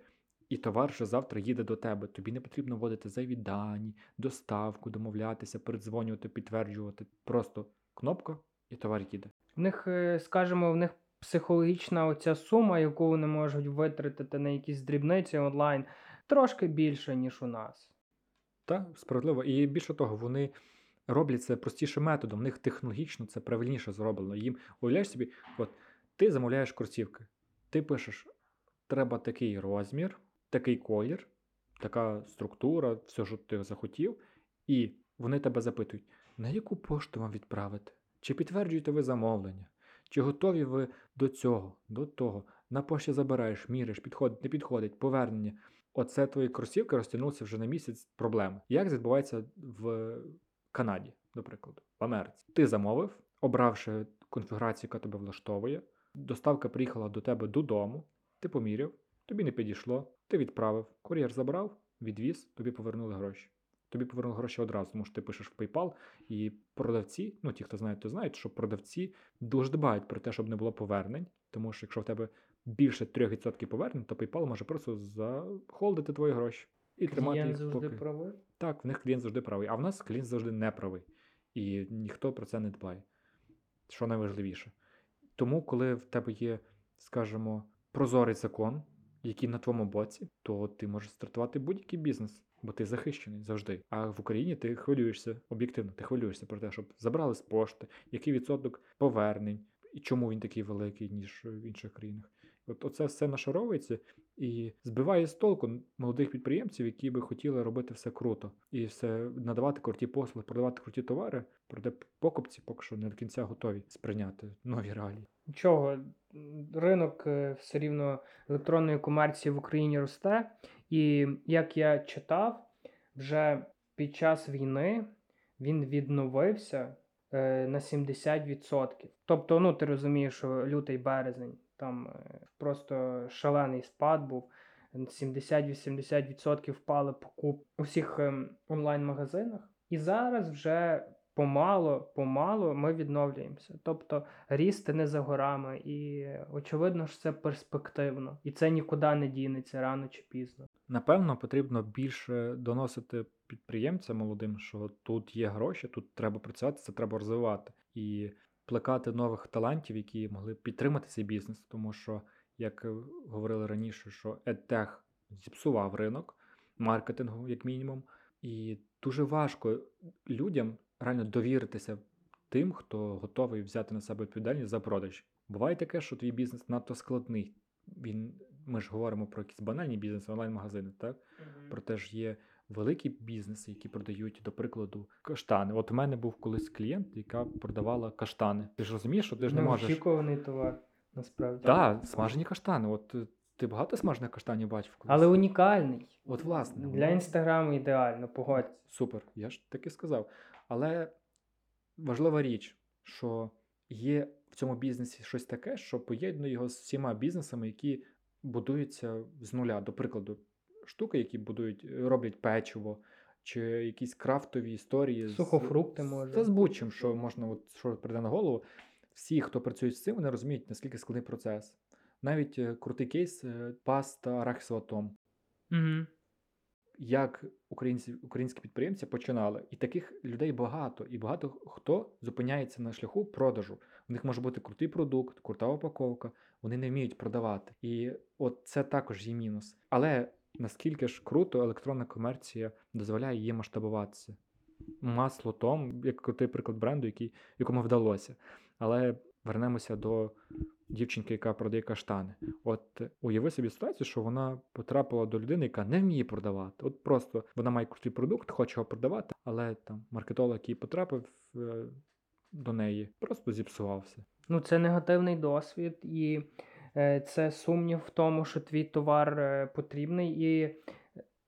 і товар вже завтра їде до тебе. Тобі не потрібно вводити зайві дані, доставку, домовлятися, передзвонювати, підтверджувати. Просто кнопка і товар їде. В них, е, скажімо, в них психологічна оця сума, яку вони можуть витратити на якісь дрібниці онлайн, трошки більше, ніж у нас. Так, справедливо. І більше того, вони роблять це простішим методом. В них технологічно це правильніше зроблено. Їм уявляєш собі, от ти замовляєш кросівки, ти пишеш, треба такий розмір, такий колір, така структура, все, що ти захотів, і вони тебе запитують, на яку пошту вам відправити? Чи підтверджуєте ви замовлення? Чи готові ви до цього, до того? На пошті забираєш, міриш, підходить, не підходить, повернення. Оце твої кросівки розтягнулися вже на місяць проблеми. Як відбувається в Канаді, до прикладу, в Америці? Ти замовив, обравши конфігурацію, яка тебе влаштовує, доставка приїхала до тебе додому, ти поміряв, тобі не підійшло, ти відправив, кур'єр забрав, відвіз, тобі повернули гроші. Тобі повернули гроші одразу, тому що ти пишеш в PayPal, і продавці, ну ті, хто знають, то знають, що продавці дуже дбають про те, щоб не було повернень, тому що якщо в тебе більше 3% повернень, то PayPal може просто захолдити твої гроші і тримати Клієнт їх завжди поки. правий. Так, в них клієнт завжди правий, а в нас клієнт завжди не правий. І ніхто про це не дбає. Що найважливіше. Тому, коли в тебе є, скажімо, прозорий закон, який на твоєму боці, то ти можеш стартувати будь-який бізнес, бо ти захищений завжди. А в Україні ти хвилюєшся об'єктивно, ти хвилюєшся про те, щоб забрали з пошти, який відсоток повернень, і чому він такий великий, ніж в інших країнах. От оце все нашаровується і збиває з толку молодих підприємців, які би хотіли робити все круто і все надавати круті послуги, продавати круті товари, проте покупці поки що не до кінця готові сприйняти нові реалії. Нічого, ринок е, все рівно електронної комерції в Україні росте. І як я читав, вже під час війни він відновився е, на 70%. Тобто, ну ти розумієш, що лютий березень там е, просто шалений спад був. 70-80% впали покуп у всіх ем, онлайн-магазинах. І зараз вже помало, помало ми відновлюємося. Тобто ріст не за горами, і очевидно що це перспективно, і це нікуди не дінеться рано чи пізно. Напевно, потрібно більше доносити підприємцям молодим, що тут є гроші, тут треба працювати, це треба розвивати і плекати нових талантів, які могли б підтримати цей бізнес, тому що, як е, говорили раніше, що EdTech зіпсував ринок маркетингу, як мінімум, і дуже важко людям реально довіритися тим, хто готовий взяти на себе відповідальність за продаж. Буває таке, що твій бізнес надто складний. Він, ми ж говоримо про якісь банальні бізнеси, онлайн-магазини, так? Проте ж є великі бізнеси, які продають, до прикладу, каштани. От у мене був колись клієнт, яка продавала каштани. Ти ж розумієш, що ти ж не можеш. Неочікуваний товар. насправді. Так, да, смажені каштани. От е, ти багато смажених каштанів бачив? колись? Але унікальний. От, власне, Для інстаграму ідеально, погодь. Супер, я ж таки сказав. Але важлива річ, що є в цьому бізнесі щось таке, що поєднує його з всіма бізнесами, які будуються з нуля. До прикладу, штуки, які будують, роблять печиво, чи якісь крафтові історії. з- Сухофрукти, може. Та з будь-чим, що можна, от, що прийде на голову. Всі, хто працюють з цим, вони розуміють, наскільки складний процес. Навіть е, крутий кейс е, паста арахісова том Угу. Як українці, українські підприємці починали. І таких людей багато, і багато хто зупиняється на шляху продажу. У них може бути крутий продукт, крута упаковка, вони не вміють продавати. І от це також є мінус. Але наскільки ж круто електронна комерція дозволяє її масштабуватися. Масло Том, як крутий приклад бренду, який, якому вдалося. Але вернемося до дівчинки, яка продає каштани. От е, уяви собі ситуацію, що вона потрапила до людини, яка не вміє продавати. От просто вона має крутий продукт, хоче його продавати, але там маркетолог, який потрапив е, до неї, просто зіпсувався. Ну, це негативний досвід, і е, це сумнів в тому, що твій товар е, потрібний і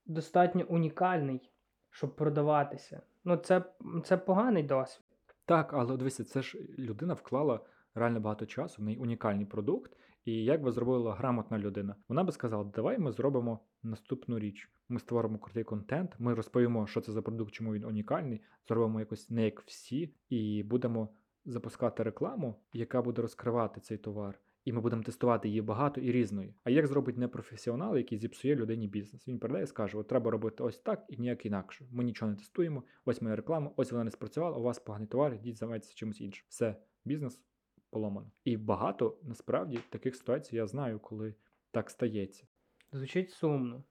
достатньо унікальний, щоб продаватися. Ну, це, це поганий досвід. Так, але дивися, це ж людина вклала реально багато часу в неї унікальний продукт. І як би зробила грамотна людина? Вона би сказала: давай ми зробимо наступну річ. Ми створимо крутий контент, ми розповімо, що це за продукт, чому він унікальний, зробимо якось не як всі, і будемо запускати рекламу, яка буде розкривати цей товар. І ми будемо тестувати її багато і різною. А як зробить непрофесіонал, який зіпсує людині бізнес? Він передає і скаже: от треба робити ось так і ніяк інакше. Ми нічого не тестуємо. Ось моя реклама, ось вона не спрацювала. У вас поганий товар, йдіть займайтеся чимось іншим. Все, бізнес поломано. І багато насправді таких ситуацій я знаю, коли так стається. Звучить сумно.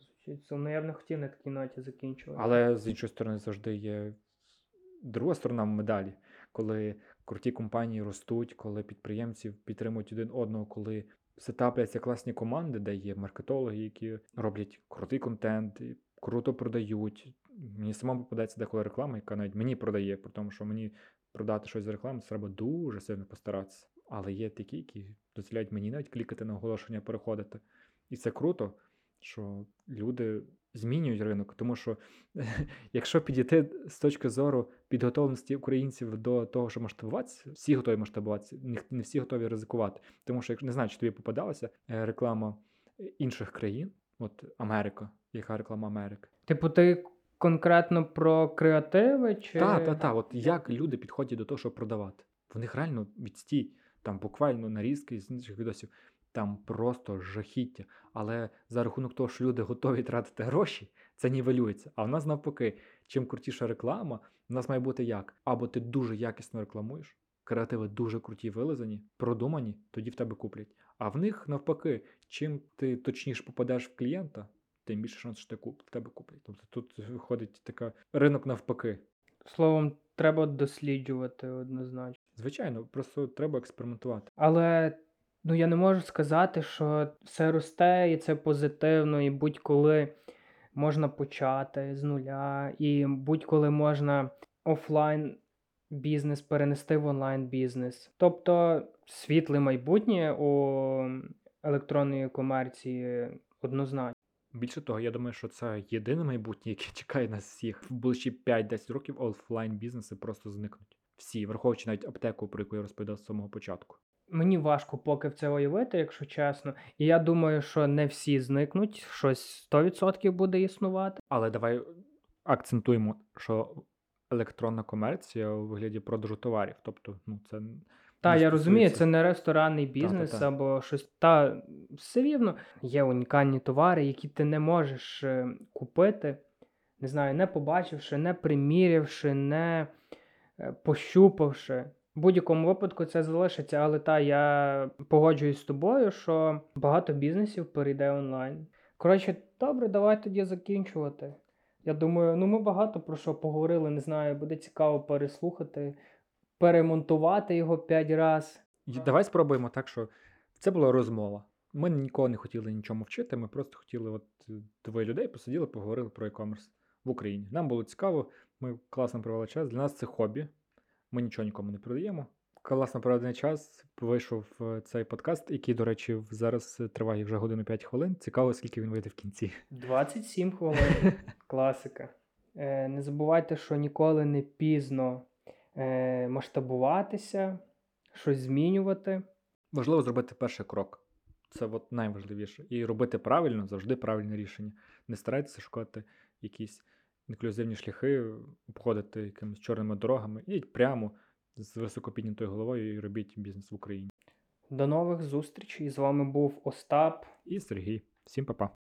Звучить сумно. Я б не хотів на такій ноті закінчувати. Але з іншої сторони завжди є друга сторона медалі, коли круті компанії ростуть, коли підприємці підтримують один одного, коли сетапляться класні команди, де є маркетологи, які роблять крутий контент, і круто продають. Мені самому попадається деколи реклама, яка навіть мені продає, при тому, що мені продати щось за рекламу, треба дуже сильно постаратися. Але є такі, які дозволяють мені навіть клікати на оголошення, переходити. І це круто, що люди змінюють ринок, тому що якщо підійти з точки зору підготовленості українців до того, що масштабуватися, всі готові масштабуватися, не- всі готові ризикувати. Тому що, якщо не знаю, чи тобі попадалася е, реклама інших країн, от Америка, яка реклама Америки. Типу, ти конкретно про креативи чи. Так, так, так. От як люди підходять до того, щоб продавати? В них реально відстій, там буквально нарізки з інших відосів, там просто жахіття. Але за рахунок того, що люди готові тратити гроші, це нівелюється. А в нас навпаки, чим крутіша реклама, в нас має бути як? Або ти дуже якісно рекламуєш, креативи дуже круті вилизані, продумані, тоді в тебе куплять. А в них навпаки, чим ти точніше попадеш в клієнта, тим більше шанс, що куп, тебе куплять. Тобто тут виходить така ринок навпаки. Словом, треба досліджувати однозначно. Звичайно, просто треба експериментувати. Але ну я не можу сказати, що все росте і це позитивно, і будь-коли можна почати з нуля, і будь-коли можна офлайн бізнес перенести в онлайн бізнес. Тобто світле майбутнє у електронної комерції однозначно. Більше того, я думаю, що це єдине майбутнє, яке чекає нас всіх. В ближчі 5-10 років офлайн бізнеси просто зникнуть. Всі, враховуючи навіть аптеку, про яку я розповідав з самого початку. Мені важко поки в це уявити, якщо чесно. І я думаю, що не всі зникнуть, щось 100% буде існувати. Але давай акцентуємо, що електронна комерція у вигляді продажу товарів. Тобто, ну це Та, я розумію, це не ресторанний бізнес Та-та-та. або щось. Та все рівно є унікальні товари, які ти не можеш е, купити, не знаю, не побачивши, не примірявши, не е, пощупавши. В будь-якому випадку це залишиться, але та я погоджуюсь з тобою, що багато бізнесів перейде онлайн. Коротше, добре, давай тоді закінчувати. Я думаю, ну ми багато про що поговорили, не знаю, буде цікаво переслухати, перемонтувати його п'ять раз. Давай спробуємо так, що це була розмова. Ми нікого не хотіли нічому вчити, ми просто хотіли, от двоє людей посиділи, поговорили про e-commerce в Україні. Нам було цікаво, ми класно провели час. Для нас це хобі. Ми нічого нікому не продаємо. Класно проведений час. Вийшов е, цей подкаст, який, до речі, зараз е, триває вже годину 5 хвилин. Цікаво, скільки він вийде в кінці. 27 хвилин. Класика. Е, не забувайте, що ніколи не пізно масштабуватися, щось змінювати. Важливо зробити перший крок. Це от найважливіше. І робити правильно, завжди правильне рішення. Не старайтеся шукати якісь інклюзивні шляхи, обходити якимись чорними дорогами. Ідіть прямо з високо піднятою головою і робіть бізнес в Україні. До нових зустрічей. З вами був Остап. І Сергій. Всім па-па.